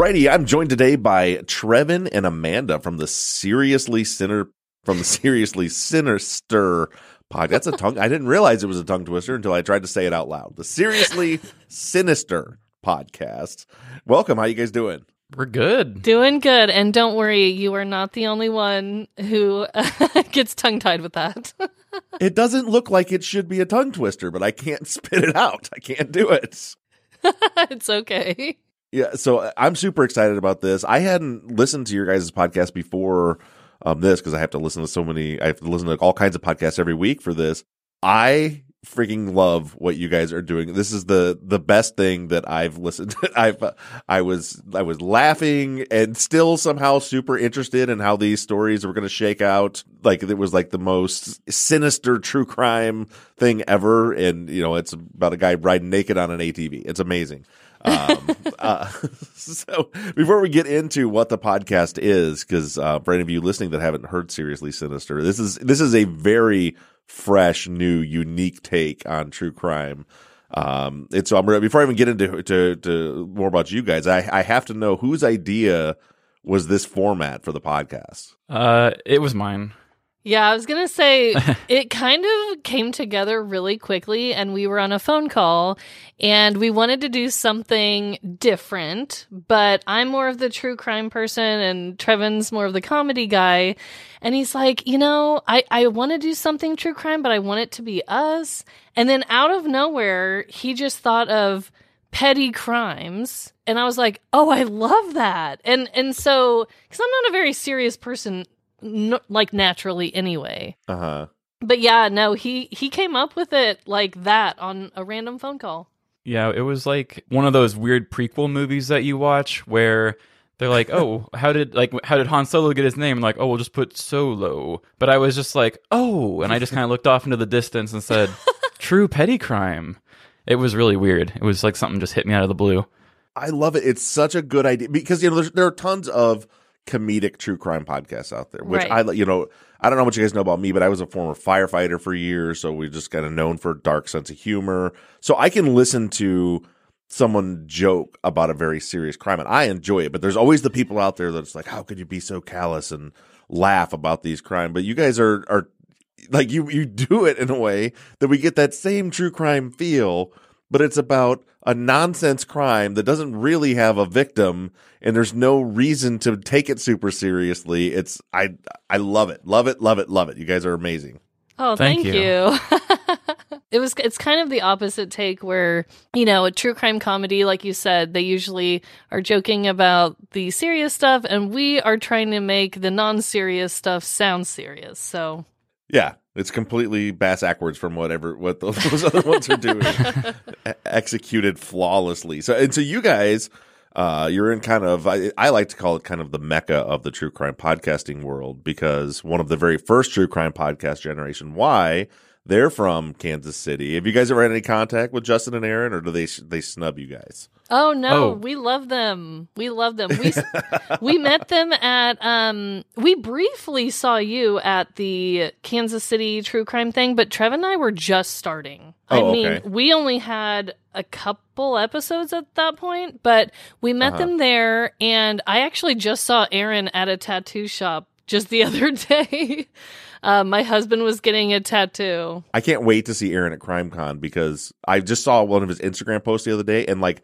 Alrighty, I'm joined today by Trevin and Amanda from the Seriously Sinner from the Seriously Sinister podcast. That's a tongue. I didn't realize it was a tongue twister until I tried to say it out loud. The Seriously Sinister podcast. Welcome. How you guys doing? We're good. Doing good. And don't worry, you are not the only one who uh, gets tongue tied with that. it doesn't look like it should be a tongue twister, but I can't spit it out. I can't do it. it's okay. Yeah, so uh, I'm super excited about this. I hadn't listened to your guys' podcast before um, this because I have to listen to so many. I have to listen to all kinds of podcasts every week for this. I freaking love what you guys are doing. This is the the best thing that I've listened to. I've I was I was laughing and still somehow super interested in how these stories were going to shake out. Like it was like the most sinister true crime thing ever and you know it's about a guy riding naked on an ATV. It's amazing. Um, uh, so before we get into what the podcast is, because uh, for any of you listening that haven't heard Seriously Sinister, this is this is a very fresh, new, unique take on true crime. Um, and so I'm before I even get into to, to more about you guys, I, I have to know whose idea was this format for the podcast. Uh, it was mine. Yeah, I was going to say it kind of came together really quickly, and we were on a phone call and we wanted to do something different. But I'm more of the true crime person, and Trevin's more of the comedy guy. And he's like, you know, I, I want to do something true crime, but I want it to be us. And then out of nowhere, he just thought of petty crimes and i was like oh i love that and and so because i'm not a very serious person n- like naturally anyway. Uh huh. But yeah, no, he he came up with it like that on a random phone call. Yeah, it was like one of those weird prequel movies that you watch where they're like, "Oh, how did like how did Han Solo get his name?" And like, "Oh, we'll just put Solo." But I was just like, "Oh," and I just kind of looked off into the distance and said, "True petty crime." It was really weird. It was like something just hit me out of the blue. I love it. It's such a good idea because you know there are tons of comedic true crime podcasts out there, which right. I, you know, I don't know what you guys know about me, but I was a former firefighter for years. So we just kind of known for dark sense of humor. So I can listen to someone joke about a very serious crime and I enjoy it. But there's always the people out there that's like, how could you be so callous and laugh about these crimes? But you guys are, are like, you, you do it in a way that we get that same true crime feel but it's about a nonsense crime that doesn't really have a victim and there's no reason to take it super seriously. It's I I love it. Love it, love it, love it. You guys are amazing. Oh, thank, thank you. you. it was it's kind of the opposite take where, you know, a true crime comedy like you said, they usually are joking about the serious stuff and we are trying to make the non-serious stuff sound serious. So yeah, it's completely bass backwards from whatever what those, those other ones are doing, executed flawlessly. So and so, you guys, uh, you're in kind of I, I, like to call it kind of the mecca of the true crime podcasting world because one of the very first true crime podcast generation. Why? They're from Kansas City. Have you guys ever had any contact with Justin and Aaron, or do they they snub you guys? Oh no, oh. we love them. We love them. We we met them at um we briefly saw you at the Kansas City true crime thing, but Trev and I were just starting. Oh, I mean, okay. we only had a couple episodes at that point, but we met uh-huh. them there and I actually just saw Aaron at a tattoo shop just the other day. Uh, my husband was getting a tattoo. I can't wait to see Aaron at CrimeCon because I just saw one of his Instagram posts the other day and like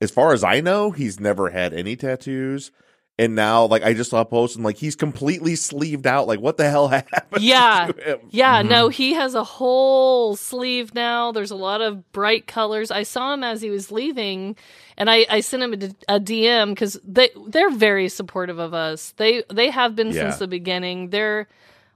as far as I know, he's never had any tattoos. And now, like, I just saw a post and like he's completely sleeved out. Like, what the hell happened? Yeah, yeah. Mm-hmm. No, he has a whole sleeve now. There's a lot of bright colors. I saw him as he was leaving, and I, I sent him a, a DM because they they're very supportive of us. They they have been yeah. since the beginning. They're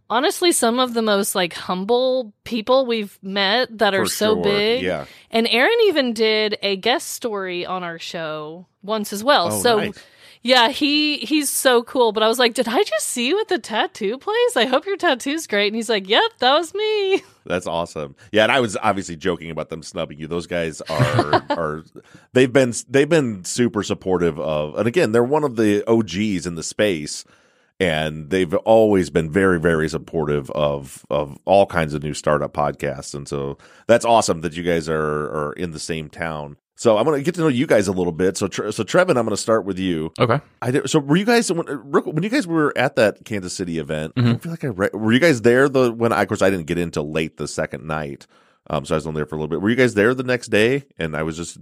honestly some of the most like humble people we've met that are For so sure. big. Yeah. And Aaron even did a guest story on our show once as well. Oh, so nice. Yeah, he he's so cool. But I was like, did I just see you at the tattoo place? I hope your tattoo's great. And he's like, yep, that was me. That's awesome. Yeah, and I was obviously joking about them snubbing you. Those guys are are they've been they've been super supportive of, and again, they're one of the OGs in the space, and they've always been very very supportive of of all kinds of new startup podcasts, and so that's awesome that you guys are are in the same town. So I'm gonna get to know you guys a little bit. So so Trevin, I'm gonna start with you. Okay. I did, so were you guys when, when you guys were at that Kansas City event? I Mhm. don't feel like I re- were you guys there the when I of course I didn't get into late the second night, um, so I was only there for a little bit. Were you guys there the next day? And I was just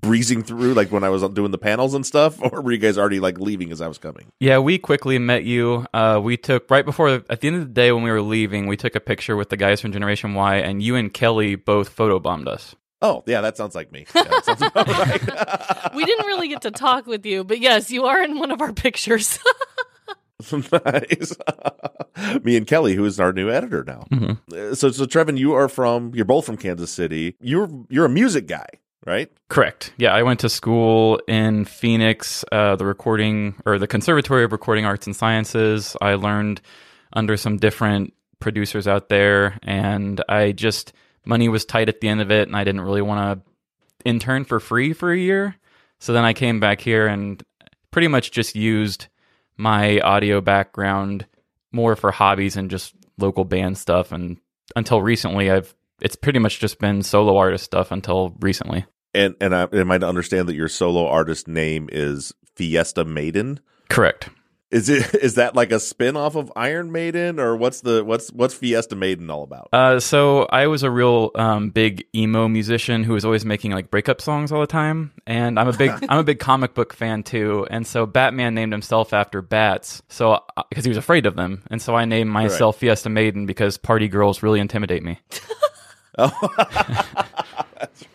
breezing through like when I was doing the panels and stuff, or were you guys already like leaving as I was coming? Yeah, we quickly met you. Uh, we took right before at the end of the day when we were leaving, we took a picture with the guys from Generation Why, and you and Kelly both photobombed us. Oh yeah, that sounds like me. Yeah, sounds right. We didn't really get to talk with you, but yes, you are in one of our pictures. nice. Me and Kelly, who is our new editor now. Mhm. Uh, So, so Trevin, you are from. You're both from Kansas City. You're you're a music guy, right? Correct. Yeah, I went to school in Phoenix, uh, the recording or the Conservatory of Recording Arts and Sciences. I learned under some different producers out there, and I just money was tight at the end of it, and I didn't really want to intern for free for a year. So then I came back here and pretty much just used my audio background more for hobbies and just local band stuff. And until recently, I've it's pretty much just been solo artist stuff until recently. And and I, am I to understand that your solo artist name is Fiesta Maiden? Correct. Is it is that like a spin off of Iron Maiden, or what's the what's what's Fiesta Maiden all about? Uh, so I was a real um, big emo musician who was always making like breakup songs all the time, and I'm a big I'm a big comic book fan too. And so Batman named himself after bats, so because he was afraid of them, and so I named myself Fiesta Maiden because party girls really intimidate me. That's right.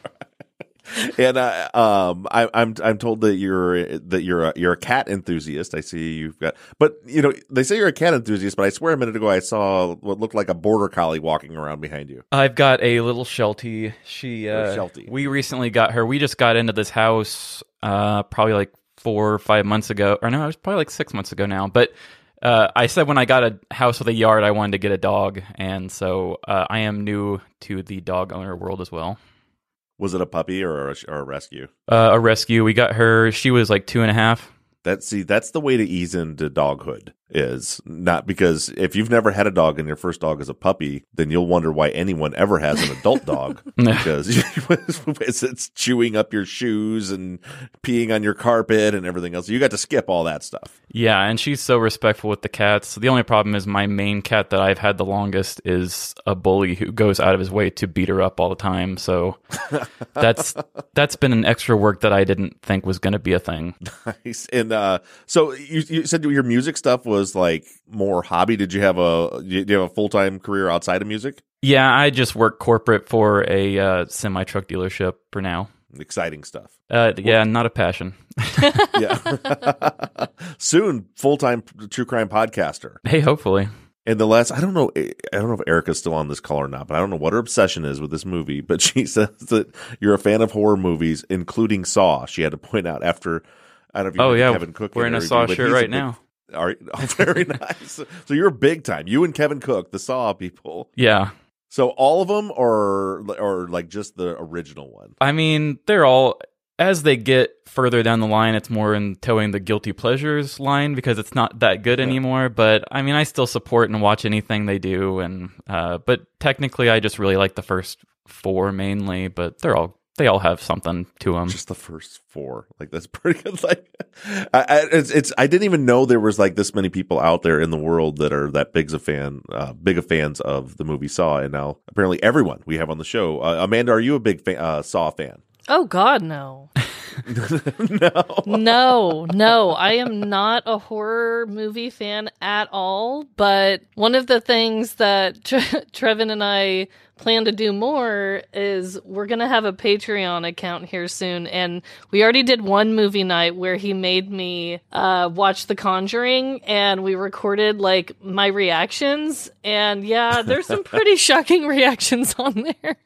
And uh, um, I, I'm I'm told that you're that you're a, you're a cat enthusiast. I see you've got, but you know they say you're a cat enthusiast, but I swear a minute ago I saw what looked like a border collie walking around behind you. I've got a little Sheltie. She uh, Sheltie. We recently got her. We just got into this house uh, probably like four or five months ago, or no, it was probably like six months ago now. But uh, I said when I got a house with a yard, I wanted to get a dog, and so uh, I am new to the dog owner world as well. Was it a puppy or a, or a rescue? Uh, a rescue. We got her. She was like two and a half. That see, that's the way to ease into doghood. Is not because if you've never had a dog and your first dog is a puppy, then you'll wonder why anyone ever has an adult dog because it's, it's chewing up your shoes and peeing on your carpet and everything else. You got to skip all that stuff. Yeah, and she's so respectful with the cats. The only problem is my main cat that I've had the longest is a bully who goes out of his way to beat her up all the time. So that's that's been an extra work that I didn't think was going to be a thing. Nice. And uh, so you, you said your music stuff was like more hobby. Did you have a do you have a full time career outside of music? Yeah, I just work corporate for a uh, semi truck dealership for now. Exciting stuff. Uh, yeah, not a passion. Yeah. Soon, full time true crime podcaster. Hey, hopefully. And the last, I don't know, I don't know if Erica's still on this call or not, but I don't know what her obsession is with this movie. But she says that you're a fan of horror movies, including Saw. She had to point out after. I don't know if you Oh yeah, Kevin Cook we're in a Saw shirt right now. Right, oh, very nice. So you're big time. You and Kevin Cook, the Saw people. Yeah, So all of them, or or like just the original one. I mean they're all as they get further down the line, it's more in towing the guilty pleasures line because it's not that good Yeah. anymore. But I mean, I still support and watch anything they do, and uh, but technically, I just really like the first four mainly. But they're all they all have something to them. just the first four. Like that's pretty good. Like I, I it's, it's i didn't even know there was like this many people out there in the world that are that big a fan uh big of fans of the movie saw. And now apparently everyone we have on the show uh, amanda are you a big uh, saw fan Oh God, no. no. no, no, I am not a horror movie fan at all. But one of the things that Tre- Trevin and I plan to do more is we're going to have a Patreon account here soon. And we already did one movie night where he made me uh, watch The Conjuring and we recorded like my reactions. And yeah, there's some pretty shocking reactions on there.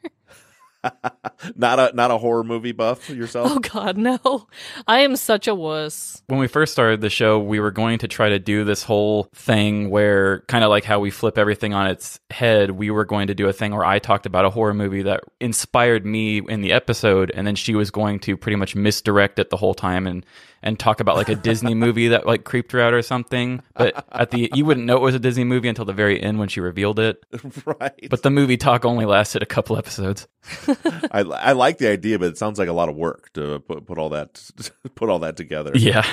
not a not a horror movie buff yourself. Oh God, no! I am such a wuss. When we first started the show, we were going to try to do this whole thing where, kind of like how we flip everything on its head, we were going to do a thing where I talked about a horror movie that inspired me in the episode, and then she was going to pretty much misdirect it the whole time and and talk about like a Disney movie that like creeped her out or something. But at the you wouldn't know it was a Disney movie until the very end when she revealed it. right. But the movie talk only lasted a couple episodes. I I like the idea, but it sounds like a lot of work to put put all that put all that together. Yeah.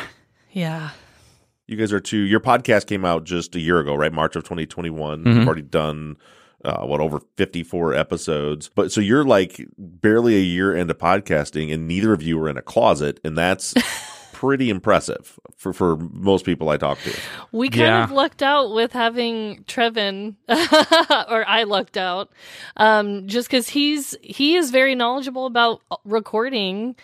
Yeah. You guys are two. Your podcast came out just a year ago, right? March of 2021. Mhm. You've already done uh, what over 54 episodes. But so you're like barely a year into podcasting, and neither of you are in a closet, and that's pretty impressive for for most people I talk to. We kind Yeah. of lucked out with having Trevin, or I lucked out, um, just because he's he is very knowledgeable about recording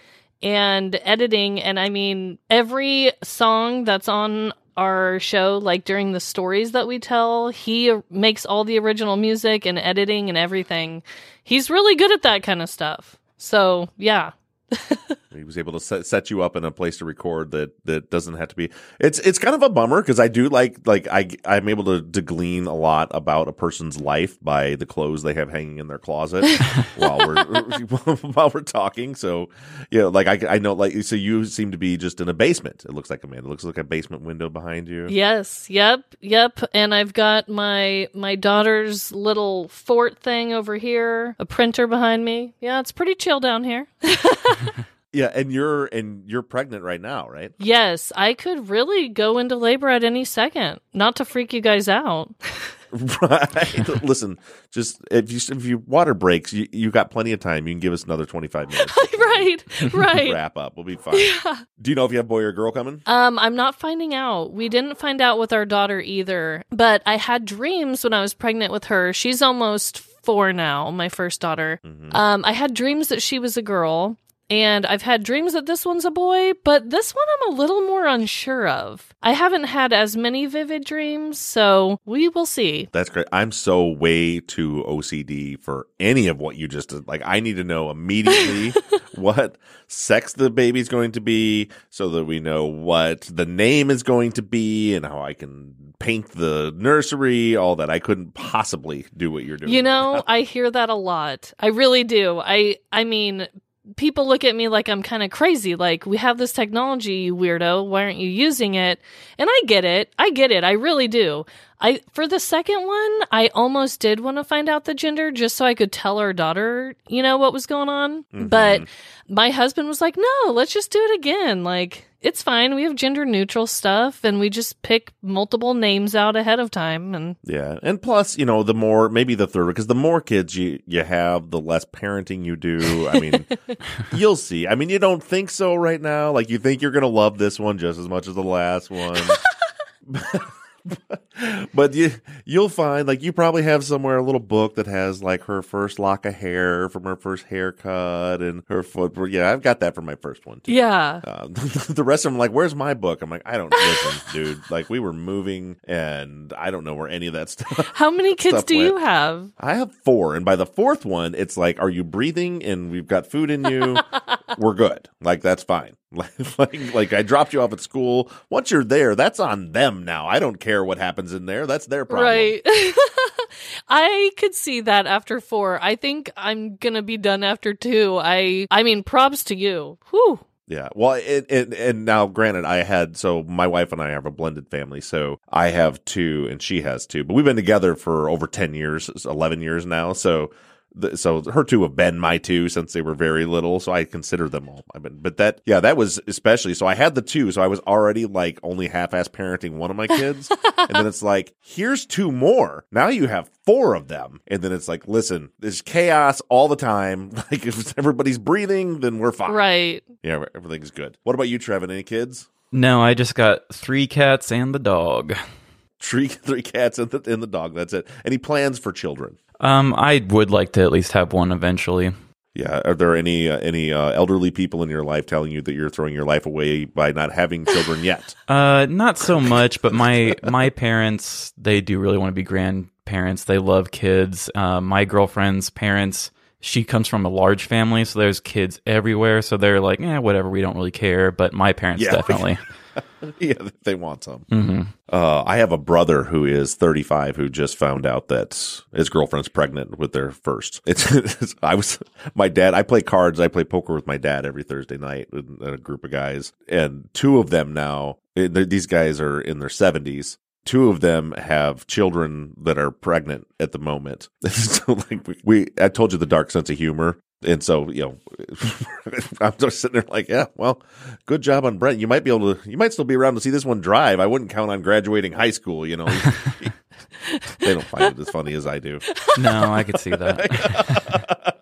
and editing, and I mean every song that's on our show, like during the stories that we tell, he makes all the original music and editing and everything. He's really good at that kind of stuff. So yeah, He was able to set, set you up in a place to record that that doesn't have to be. It's it's kind of a bummer because I do like like I I'm able to, to glean a lot about a person's life by the clothes they have hanging in their closet while we're while we're talking. So yeah, like I I know like so you seem to be just in a basement. It looks like a man. It looks like a basement window behind you. Yes, yep, yep. And I've got my my daughter's little fort thing over here, a printer behind me. Yeah, it's pretty chill down here. Yeah, and you're and you're pregnant right now, right? Yes, I could really go into labor at any second. Not to freak you guys out. Right. Listen, just if you if your water breaks, you you got plenty of time. You can give us another twenty five minutes. right, right. wrap up. We'll be fine. Do you know if you have boy or girl coming? Um, I'm not finding out. We didn't find out with our daughter either. But I had dreams when I was pregnant with her. She's almost four now, my first daughter. Mhm. Um, I had dreams that she was a girl, and I've had dreams that this one's a boy, but this one I'm a little more unsure of. I haven't had as many vivid dreams, so we will see. That's great. I'm so way too OCD for any of what you just did. Like, I need to know immediately what sex the baby's going to be so that we know what the name is going to be and how I can paint the nursery, all that. I couldn't possibly do what you're doing. You know, I hear that a lot. I really do. I I mean, people look at me like I'm kind of crazy. Like, we have this technology, weirdo. Why aren't you using it? And I get it. I get it. I really do. I for the second one, I almost did want to find out the gender just so I could tell our daughter, you know, what was going on. Mhm. But my husband was like, "No, let's just do it again. Like, it's fine. We have gender neutral stuff and we just pick multiple names out ahead of time and Yeah, and plus, you know, the more maybe the third because the more kids you you have, the less parenting you do. I mean, you'll see. I mean, you don't think so right now. Like you think you're gonna love this one just as much as the last one. but you you'll find like you probably have somewhere a little book that has like her first lock of hair from her first haircut and her foot. Yeah, I've got that for my first one too. yeah. Uh, the rest of them like, where's my book? I'm like, I don't listen, dude. Like we were moving, and I don't know where any of that stuff. How many kids do went. you have? I have four, and by the fourth one, it's like, are you breathing? And we've got food in you. we're good. Like that's fine. Like, like, like I dropped you off at school. Once you're there, that's on them now. I don't care what happens in there. That's their problem. Right. I could see that after four. I think I'm gonna be done after two. I I mean props to you. Whew. Yeah. Well, it, it, and now, granted, I had so my wife and I have a blended family, so I have two and she has two, but we've been together for over ten years, eleven years now. So the, so her two have been my two since they were very little, so I consider them all. I mean, but that yeah, that was especially. So I had the two, so I was already like only half-ass parenting one of my kids, and then it's like here's two more. Now you have four of them, and then it's like listen, there's chaos all the time. Like if everybody's breathing, then we're fine. Right. Yeah, everything's good. What about you, Trevin? Any kids? No, I just got three cats and the dog. Three, three cats and the, and the dog. That's it. Any plans for children? Um, I would like to at least have one eventually. Yeah. Are there any uh, any uh, elderly people in your life telling you that you're throwing your life away by not having children yet? Uh, not so much, but my my parents they do really want to be grandparents. They love kids. Uh, my girlfriend's parents, she comes from a large family, so there's kids everywhere. So they're like, yeah, whatever, we don't really care. But my parents Yeah. definitely. yeah, they want some. hmm Uh, I have a brother who is 35 who just found out that his girlfriend's pregnant with their first. It's, it's I was my dad. I play cards. I play poker with my dad every Thursday night with a group of guys, and two of them now. eh, These guys are in their 70s. Two of them have children that are pregnant at the moment. so like we, we, I told you the dark sense of humor. And so, you know, I'm just sitting there like, yeah, well, good job on Brent. You might be able to, you might still be around to see this one drive. I wouldn't count on graduating high school, you know. they don't find it as funny as I do. No, I could see that.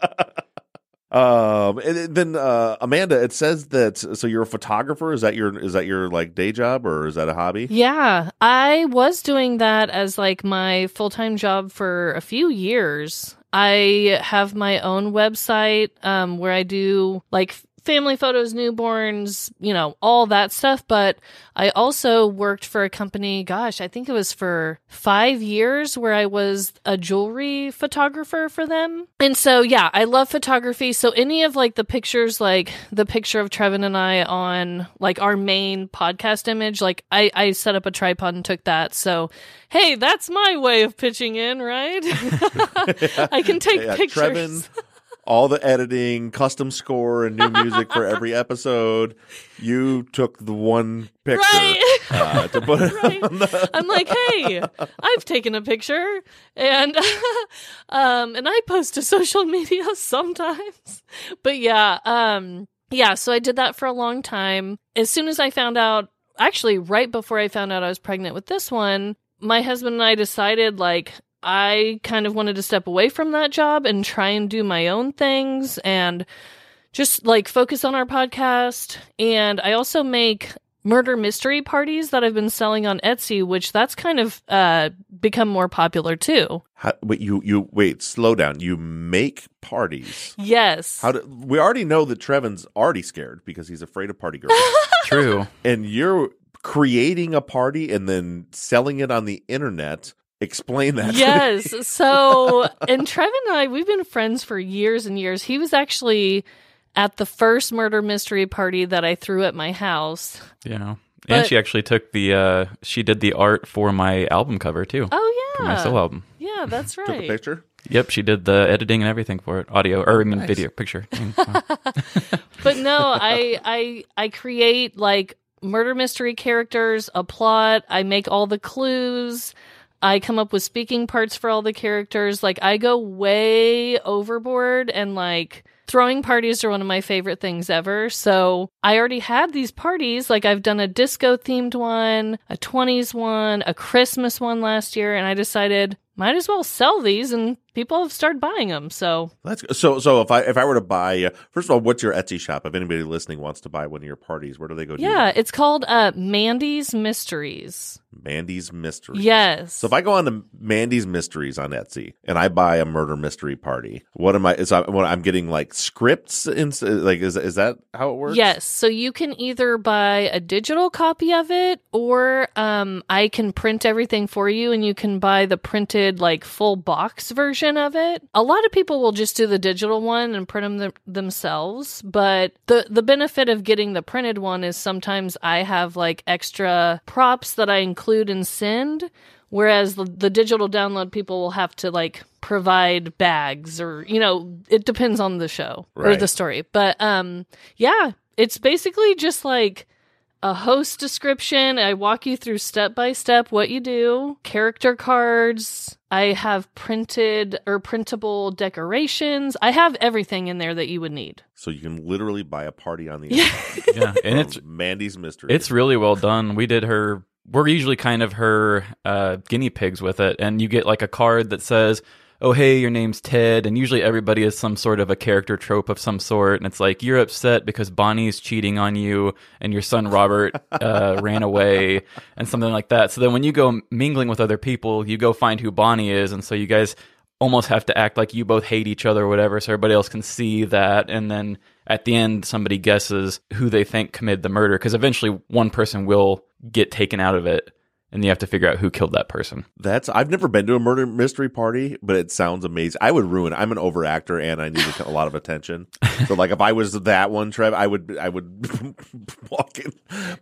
Um, and then uh, Amanda, it says that so you're a photographer. Is that your is that your like day job or is that a hobby? Yeah, I was doing that as like my full time job for a few years. I have my own website um, where I do like family photos, newborns, you know, all that stuff. But I also worked for a company, gosh, I think it was for five years where I was a jewelry photographer for them. And so, yeah, I love photography. So, any of like the pictures, like the picture of Trevin and I on like our main podcast image, like I, I set up a tripod and took that. So, hey, that's my way of pitching in, right? I can take Yeah, pictures. Trevin, all the editing, custom score, and new music for every episode. You took the one picture Right. uh, to put Right. on the. I'm like, hey, I've taken a picture and um and I post to social media sometimes. But yeah, um yeah, so I did that for a long time. As soon as I found out actually right before I found out I was pregnant with this one, my husband and I decided like I kind of wanted to step away from that job and try and do my own things and just like focus on our podcast. And I also make murder mystery parties that I've been selling on Etsy, which that's kind of uh, become more popular too. How, wait, you you wait. Slow down. You make parties. Yes. How do we already know that Trevin's already scared because he's afraid of party girls, True. and you're creating a party and then selling it on the internet. Explain that. to me. yes. So, and Trev and I, we've been friends for years and years. He was actually at the first murder mystery party that I threw at my house. Yeah. But- and she actually took the uh she did the art for my album cover too. Oh For my solo album. yeah, that's Took a right. picture. Yep, she did the editing and everything for it. Audio or I mean Nice. video, picture. I mean, wow. but no, I I I create like murder mystery characters, a plot. I make all the clues. I come up with speaking parts for all the characters. Like I go way overboard and like throwing parties are one of my favorite things ever. So I already had these parties. Like I've done a disco themed one, a 20s one, a Christmas one last year, and I decided might as well sell these and people have started buying them. So That's so. So if I if I were to buy, uh, first of all, what's your Etsy shop? If anybody listening wants to buy one of your parties, where do they go? yeah, it's called uh Mandy's Mysteries. Mandy's Mysteries. Yes. So if I go on to Mandy's Mysteries on Etsy and I buy a murder mystery party, what am I? Is I, what I'm getting like scripts? In, like is is that how it works? Yes, so you can either buy a digital copy of it or um, I can print everything for you and you can buy the printed, like, full box version of it. A lot of people will just do the digital one and print them th- themselves, but the, the benefit of getting the printed one is sometimes I have, like, extra props that I include and send. Whereas the, the digital download people will have to like provide bags or you know it depends on the show or the story. But um yeah, it's basically just like a host description. I walk you through step by step what you do, character cards. I have printed or printable decorations. I have everything in there that you would need. So you can literally buy a party on the internet Yeah, and it's Mandy's Mystery. It's really well done. We did her. We're usually kind of her uh, guinea pigs with it, and you get like a card that says, "Oh, hey, your name's Ted," and usually everybody is some sort of a character trope of some sort, and it's like you're upset because Bonnie's cheating on you, and your son Robert uh, ran away, and something like that. So then when you go mingling with other people, you go find who Bonnie is, and so you guys almost have to act like you both hate each other or whatever so everybody else can see that. And then at the end somebody guesses who they think committed the murder because eventually one person will get taken out of it and you have to figure out who killed that person That's I've never been to a murder mystery party, but it sounds amazing. I would ruin. I'm an overactor and I need a lot of attention. So like if I was that one, Trev, I would I would walk in.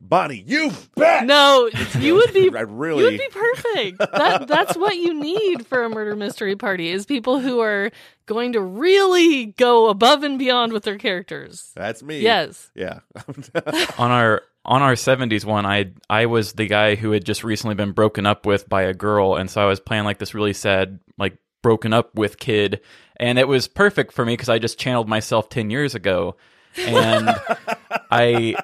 Bonnie, you bet. No, you would be I You really. would be perfect. That that's what you need for a murder mystery party is people who are going to really go above and beyond with their characters. that's me. Yes. Yeah. on our on our 70s one i i was the guy who had just recently been broken up with by a girl. And so i was playing like this really sad like broken up with kid. And it was perfect for me because i just channeled myself 10 years ago. And i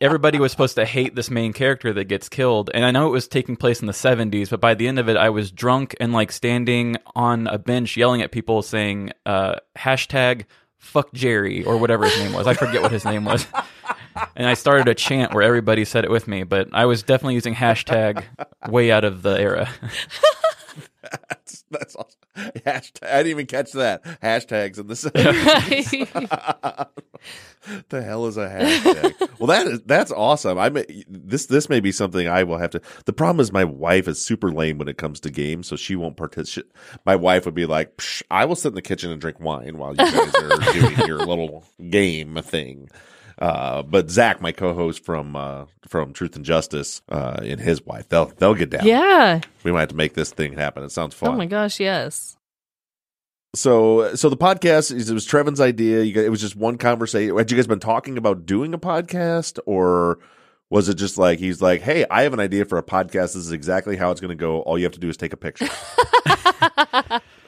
everybody was supposed to hate this main character that gets killed. And i know it was taking place in the 70s but by the end of it i was drunk and like standing on a bench yelling at people saying uh hashtag fuck jerry or whatever his name was i forget what his name was and I started a chant where everybody said it with me, but I was definitely using hashtag way out of the era. that's that's awesome. Hashtag, I didn't even catch that. Hashtags in the Right. the hell is a hashtag? well, that is that's awesome. I may, this this may be something I will have to. The problem is my wife is super lame when it comes to games, so she won't participate. My wife would be like, Psh, "I will sit in the kitchen and drink wine while you guys are doing your little game thing." Uh, but Zach, my co-host from uh, from Truth and Justice, uh, and his wife, they'll they'll get down. yeah. We might have to make this thing happen. It sounds fun. Oh my gosh, yes. So, so the podcast is it was Trevin's idea. You guys, it was just one conversation. Had you guys been talking about doing a podcast, or was it just like he's like, "Hey, I have an idea for a podcast. This is exactly how it's going to go. All you have to do is take a picture."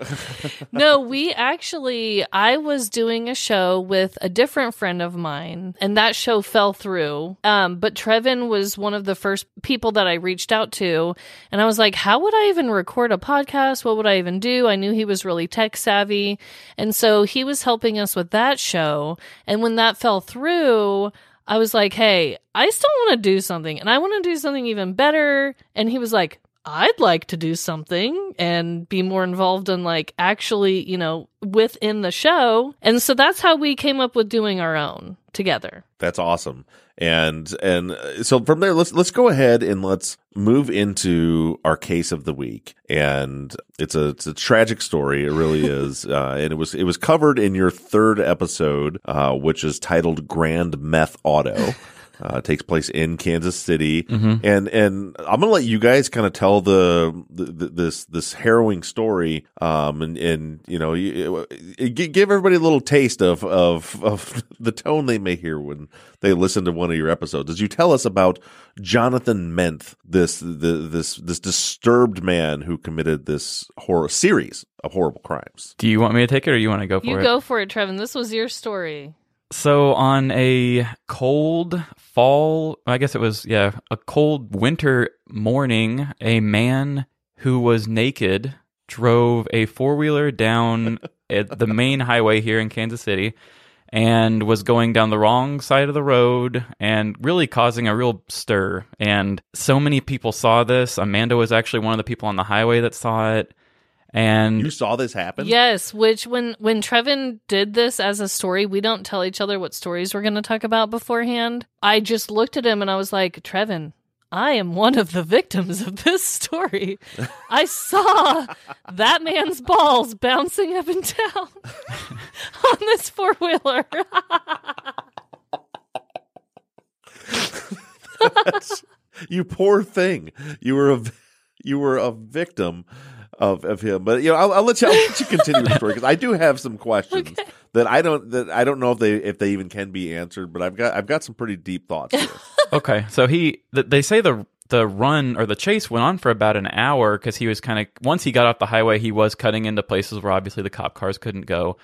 no, we actually, I was doing a show with a different friend of mine, and that show fell through. Um, but Trevin was one of the first people that I reached out to, and I was like, how would I even record a podcast? What would I even do? I knew he was really tech savvy. And so he was helping us with that show. And when that fell through, I was like, hey, I still want to do something, and I want to do something even better. And he was like, I'd like to do something and be more involved in like actually, you know, within the show. And so that's how we came up with doing our own together. That's awesome. And and uh, so from there, let's let's go ahead and let's move into our case of the week. And it's a it's a tragic story. It really is. Uh, and it was it was covered in your third episode, uh, which is titled "Grand Meth Auto." Uh, takes place in Kansas City, Mhm. and and I'm gonna let you guys kind of tell the, the, the this this harrowing story, um, and and you know, you, you- give everybody a little taste of of of the tone they may hear when they listen to one of your episodes. As you tell us about Jonathan Menth, this the this this disturbed man who committed this horror series of horrible crimes. Do you want me to take it or do you want to go for You it? You go for it, Trevin. This was your story. So on a cold fall, I guess it was yeah, a cold winter morning, a man who was naked drove a four-wheeler down at the main highway here in Kansas City and was going down the wrong side of the road and really causing a real stir. And so many people saw this. Amanda was actually one of the people on the highway that saw it. And You saw this happen? Yes, which when when Trevin did this as a story, we don't tell each other what stories we're going to talk about beforehand. I just looked at him and I was like, "Trevin, I am one of the victims of this story. I saw that man's balls bouncing up and down on this four-wheeler." you poor thing. You were a you were a victim of of him. But you know, I'll, I'll let you I'll let you continue the story because I do have some questions Okay. that I don't that I don't know if they if they even can be answered. But I've got I've got some pretty deep thoughts. Here. Okay, so he th- they say the the run or the chase went on for about an hour because he was kind of once he got off the highway he was cutting into places where obviously the cop cars couldn't go,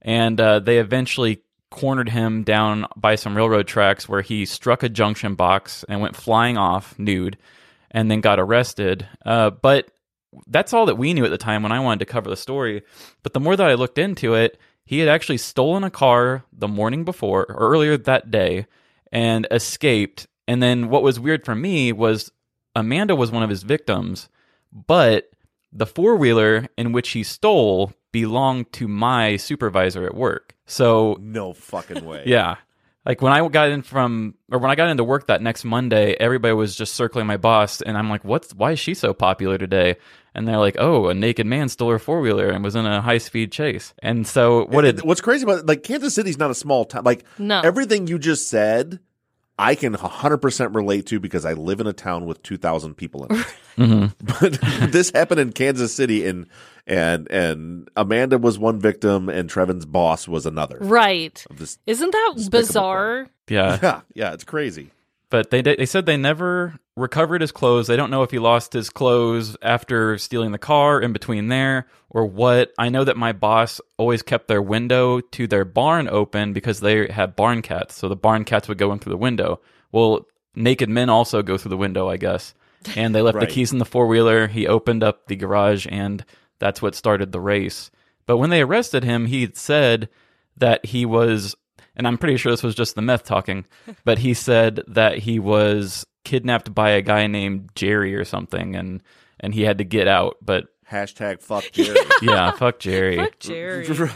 and uh, they eventually cornered him down by some railroad tracks where he struck a junction box and went flying off nude, and then got arrested. Uh, but that's all that we knew at the time when I wanted to cover the story. But the more that I looked into it, he had actually stolen a car the morning before or earlier that day and escaped. And then what was weird for me was Amanda was one of his victims, but the four wheeler in which he stole belonged to my supervisor at work. So No fucking way. yeah. Like when I got in from, or when I got into work that next Monday, everybody was just circling my boss, and I'm like, "What's? Why is she so popular today?" And they're like, "Oh, a naked man stole her four wheeler and was in a high speed chase." And so what did? What's crazy about it, like Kansas City's not a small town. Like No. everything you just said, I can 100% relate to because I live in a town with 2,000 people in it. Mhm. but this happened in Kansas City and and and Amanda was one victim and Trevin's boss was another. right. This Isn't that Despicable bizarre? Yeah, yeah, yeah, it's crazy. but they they said they never recovered his clothes. They don't know if he lost his clothes after stealing the car in between there or what. I know that my boss always kept their window to their barn open because they had barn cats, so the barn cats would go in through the window. Well, naked men also go through the window, I guess. And they left Right. the keys in the four wheeler. He opened up the garage, and that's what started the race. But when they arrested him, he said that he was, and I'm pretty sure this was just the meth talking, but he said that he was kidnapped by a guy named Jerry or something, and and he had to get out. But Hashtag fuck Jerry. yeah, fuck Jerry. Fuck Jerry.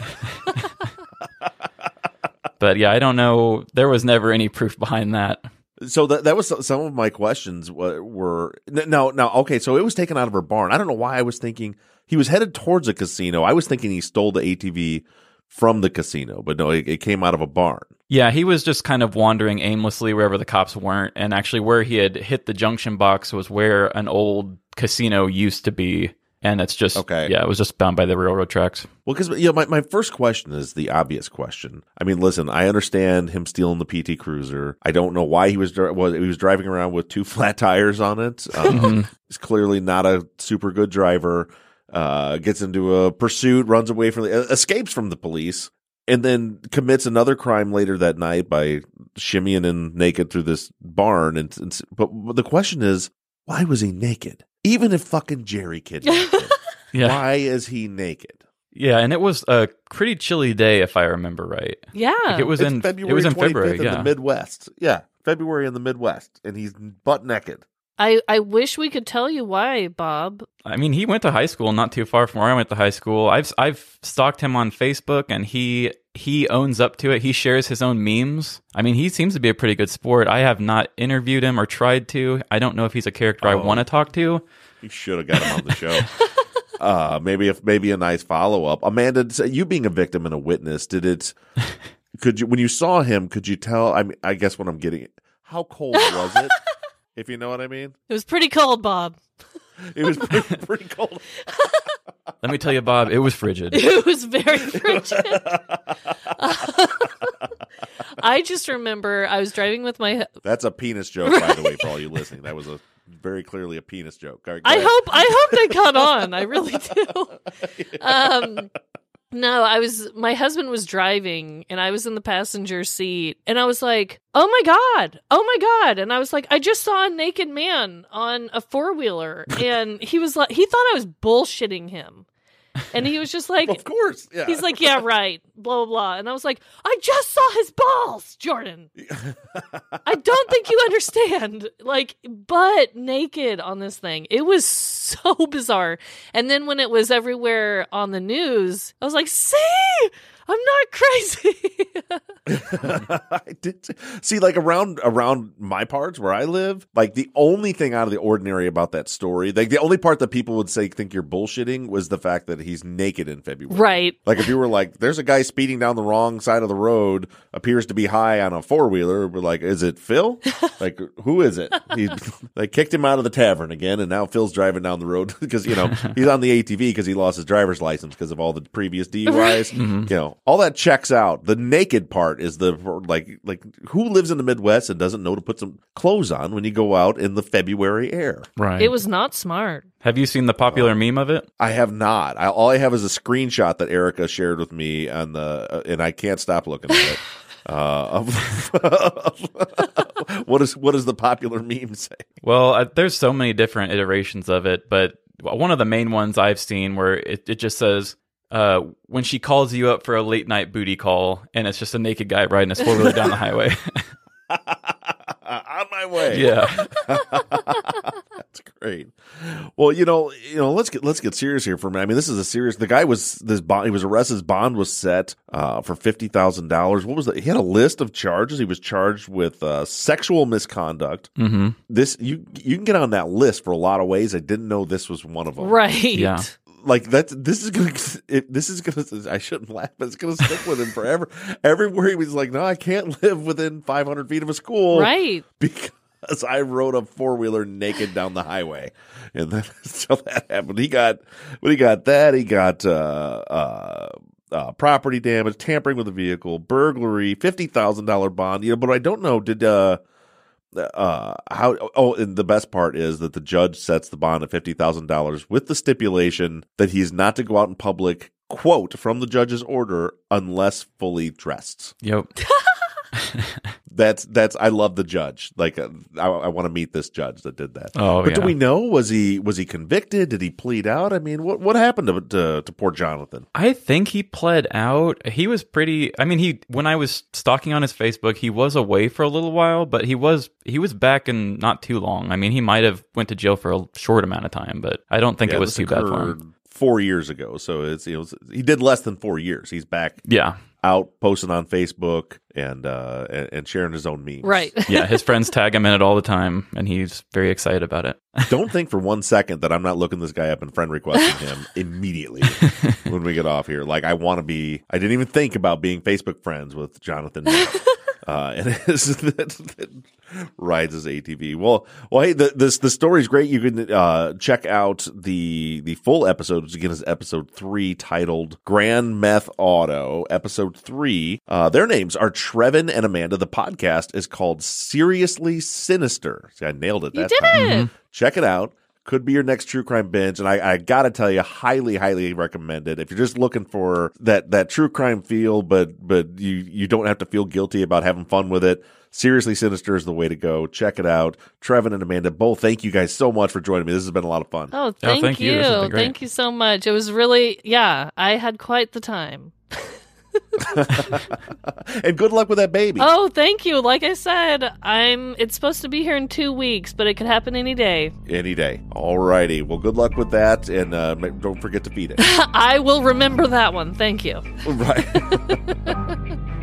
But yeah, I don't know. There was never any proof behind that. So that that was some of my questions were, were no no okay so it was taken out of her barn. I don't know why I was thinking he was headed towards a casino. I was thinking he stole the ATV from the casino, but no, it, it came out of a barn. Yeah, he was just kind of wandering aimlessly wherever the cops weren't, and actually where he had hit the junction box was where an old casino used to be, and it's just Okay. Yeah, it was just bound by the railroad tracks. Well, because you know, my, my first question is the obvious question. I mean, listen, I understand him stealing the PT Cruiser. I don't know why he was well, he was driving around with two flat tires on it. Um, he's clearly not a super good driver. Uh, gets into a pursuit, runs away from the, uh, escapes from the police, and then commits another crime later that night by shimmying in naked through this barn. And, and but the question is, why was he naked? Even if fucking Jerry kidnapped him, Yeah, why is he naked? yeah, and it was a pretty chilly day if I remember right. Yeah. Like it was It's in February it was in 25th February. in the Midwest. Yeah, February in the Midwest, and he's butt naked. I, I wish we could tell you why, Bob. I mean, he went to high school not too far from where I went to high school. I've I've stalked him on Facebook, and he he owns up to it. He shares his own memes. I mean, he seems to be a pretty good sport. I have not interviewed him or tried to. I don't know if he's a character I Oh. want to talk to. You should have got him on the show. uh, maybe if maybe a nice follow up. Amanda, you being a victim and a witness, did it? Could you when you saw him? Could you tell? I mean, I guess what I'm getting. How cold was it? if you know what I mean, It was pretty cold, Bob. it was pretty, pretty cold. Let me tell you, Bob, it was frigid. It was very frigid. I just remember I was driving with my. That's a penis joke, by the way, for all you listening. That was a very clearly a penis joke. Go I ahead. hope I hope they caught on. I really do. Um, no, I was. My husband was driving, and I was in the passenger seat, and I was like, "Oh my god! Oh my god!" And I was like, "I just saw a naked man on a four wheeler," and he was like, he thought I was bullshitting him, and he was just like, Of course, yeah. He's like, yeah, right, blah, blah, blah. And I was like, I just saw his balls, Jordan. I don't think you understand. Like, butt naked on this thing. It was so bizarre. And then when it was everywhere on the news, I was like, see, I'm not crazy. I did see like around around my parts where I live, like the only thing out of the ordinary about that story, like the only part that people would say think you're bullshitting was the fact that he's naked in February. right. Like if you were like, there's a guy speeding down the wrong side of the road, appears to be high on a four wheeler. We're like, is it Phil? like who is it? He they kicked him out of the tavern again, and now Phil's driving down the road because you know he's on the ATV because he lost his driver's license because of all the previous DUIs. Mm-hmm. You know, know, all that checks out. The naked part is the like like who lives in the Midwest and doesn't know to put some clothes on when you go out in the February air. Right. It was not smart. Have you seen the popular meme of it? I have not. I, all I have is a screenshot that Erica shared with me on the, uh, and I can't stop looking at it. Uh, what is what does the popular meme say? Well, uh, there's so many different iterations of it, but one of the main ones I've seen where it, it just says, uh, when she calls you up for a late night booty call, and it's just a naked guy riding his four wheeler down the highway. on my way. yeah. That's great. Well, you know, you know, let's get let's get serious here for a minute. I mean, this is a serious. The guy was this bond. He was arrested. His bond was set uh, for fifty thousand dollars. What was that? He had a list of charges. He was charged with uh, sexual misconduct. hmm This you you can get on that list for a lot of ways. I didn't know this was one of them. Right. Yeah. Like that's this is gonna if this is gonna I shouldn't laugh, but it's gonna stick with him forever. Everywhere he was like, no, I can't live within five hundred feet of a school, Right. because I rode a four wheeler naked down the highway, and then so that happened. He got, when he got that, he got uh, uh, uh, property damage, tampering with a vehicle, burglary, fifty thousand dollar bond. You know, but I don't know. Did uh, uh, how? Oh, and the best part is that the judge sets the bond at fifty thousand dollars with the stipulation that he's not to go out in public. Quote from the judge's order, unless fully dressed Yep. that's that's I love the judge. Like uh, I, I want to meet this judge that did that. Oh, but yeah. do we know was he was he convicted? Did he plead out? I mean, what what happened to to, to poor Jonathan? I think he pled out. He was pretty. I mean, he when I was stalking on his Facebook, he was away for a little while, but he was he was back in not too long. I mean, he might have went to jail for a short amount of time, but I don't think Yeah, it was too bad for him. Four years ago, so it's you know he did less than four years. He's back Yeah, out posting on Facebook and uh and, and sharing his own memes. Right. yeah. His friends tag him in it all the time, and he's very excited about it. Don't think for one second that I'm not looking this guy up and friend requesting him immediately when we get off here. Like I want to be. I didn't even think about being Facebook friends with Jonathan. Uh, and it is that, that rides his ATV. Well, well, hey, the, this the story's great. You can uh, check out the the full episode, which again is episode three, titled "Grand Meth Auto." Episode three. Uh, their names are Trevin and Amanda. The podcast is called "Seriously Sinister." See, I nailed it. You that did time. it. Check it out. Could be your next true crime binge, and I, I gotta tell you, highly, highly recommend it. If you're just looking for that that true crime feel, but but you you don't have to feel guilty about having fun with it. Seriously, Sinister is the way to go. Check it out. Trevin and Amanda, both thank you guys so much for joining me. This has been a lot of fun. Oh, oh thank, thank you. you. This has been great. Thank you so much. It was really, yeah, I had quite the time. and good luck with that baby. Oh, thank you. Like I said, I'm. It's supposed to be here in two weeks, but it could happen any day. Any day. All righty. Well, good luck with that, and uh, don't forget to feed it. I will remember that one. Thank you. right.